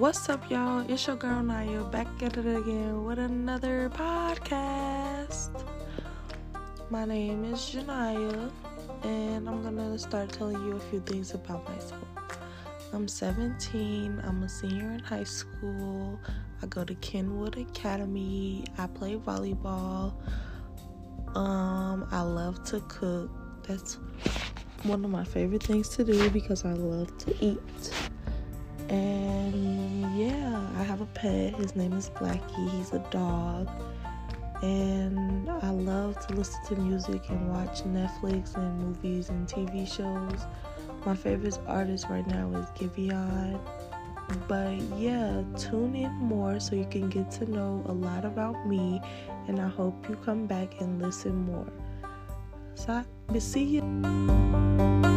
What's up, y'all? It's your girl Naya back at it again with another podcast. My name is Janaya, and I'm gonna start telling you a few things about myself. I'm 17, I'm a senior in high school. I go to Kenwood Academy. I play volleyball. Um, I love to cook. That's one of my favorite things to do because I love to eat. And pet. His name is Blackie. He's a dog. And I love to listen to music and watch Netflix and movies and TV shows. My favorite artist right now is Giveon. But yeah, tune in more so you can get to know a lot about me. And I hope you come back and listen more. So, I, see you.